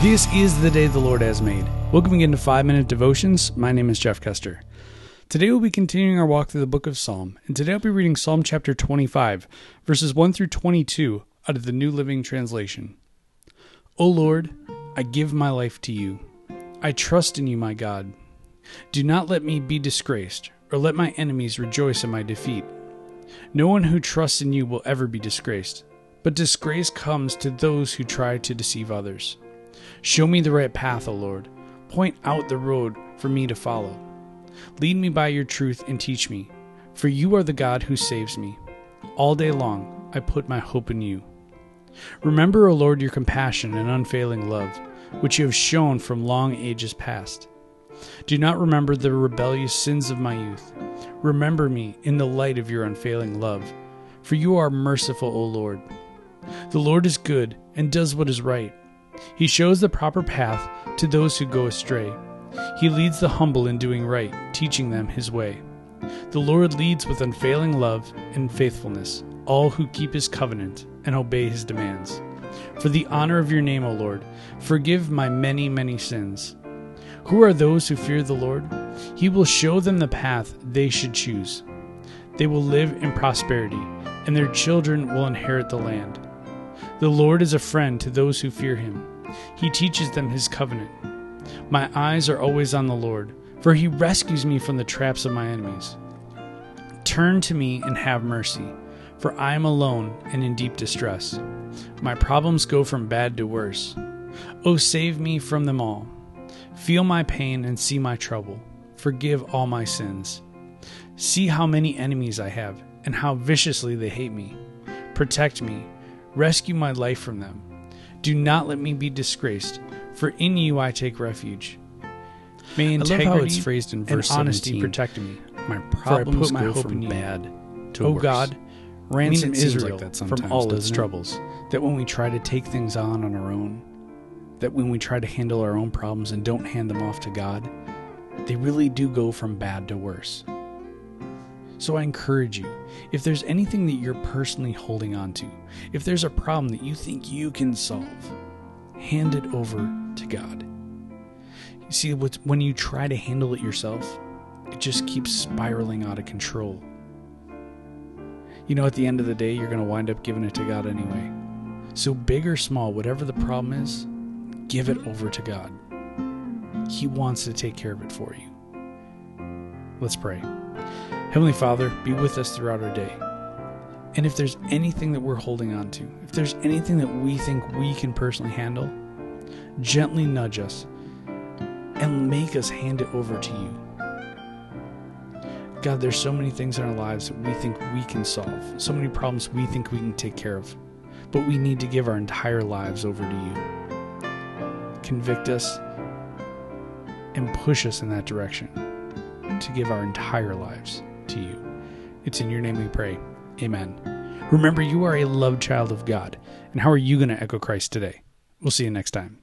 This is the day the Lord has made. Welcome again to 5 Minute Devotions. My name is Jeff Custer. Today we'll be continuing our walk through the book of Psalm, and today I'll be reading Psalm chapter 25, verses 1 through 22 out of the New Living Translation. O Lord, I give my life to you. I trust in you, my God. Do not let me be disgraced, or let my enemies rejoice in my defeat. No one who trusts in you will ever be disgraced, but disgrace comes to those who try to deceive others. Show me the right path, O Lord. Point out the road for me to follow. Lead me by your truth and teach me, for you are the God who saves me. All day long I put my hope in you. Remember, O Lord, your compassion and unfailing love, which you have shown from long ages past. Do not remember the rebellious sins of my youth. Remember me in the light of your unfailing love, for you are merciful, O Lord. The Lord is good and does what is right. He shows the proper path to those who go astray. He leads the humble in doing right, teaching them his way. The Lord leads with unfailing love and faithfulness all who keep his covenant and obey his demands. For the honor of your name, O Lord, forgive my many, many sins. Who are those who fear the Lord? He will show them the path they should choose. They will live in prosperity, and their children will inherit the land. The Lord is a friend to those who fear him. He teaches them his covenant. My eyes are always on the Lord, for he rescues me from the traps of my enemies. Turn to me and have mercy, for I am alone and in deep distress. My problems go from bad to worse. Oh, save me from them all. Feel my pain and see my trouble. Forgive all my sins. See how many enemies I have, and how viciously they hate me. Protect me, rescue my life from them. Do not let me be disgraced, for in you I take refuge. May integrity I love how it's phrased in verse and honesty 17. protect me. My For I problems put my go hope from in bad to O worse. God, ransom it seems Israel like that from sometimes, all its troubles. That when we try to take things on on our own, that when we try to handle our own problems and don't hand them off to God, they really do go from bad to worse. So I encourage you, if there's anything that you're personally holding on to, if there's a problem that you think you can solve, hand it over to God. You see, when you try to handle it yourself, it just keeps spiraling out of control. You know, at the end of the day, you're going to wind up giving it to God anyway. So, big or small, whatever the problem is, give it over to God. He wants to take care of it for you. Let's pray. Heavenly Father, be with us throughout our day. And if there's anything that we're holding on to, if there's anything that we think we can personally handle, gently nudge us and make us hand it over to you. God, there's so many things in our lives that we think we can solve, so many problems we think we can take care of, but we need to give our entire lives over to you. Convict us and push us in that direction to give our entire lives to you. It's in your name we pray. Amen. Remember, you are a loved child of God. And how are you going to echo Christ today? We'll see you next time.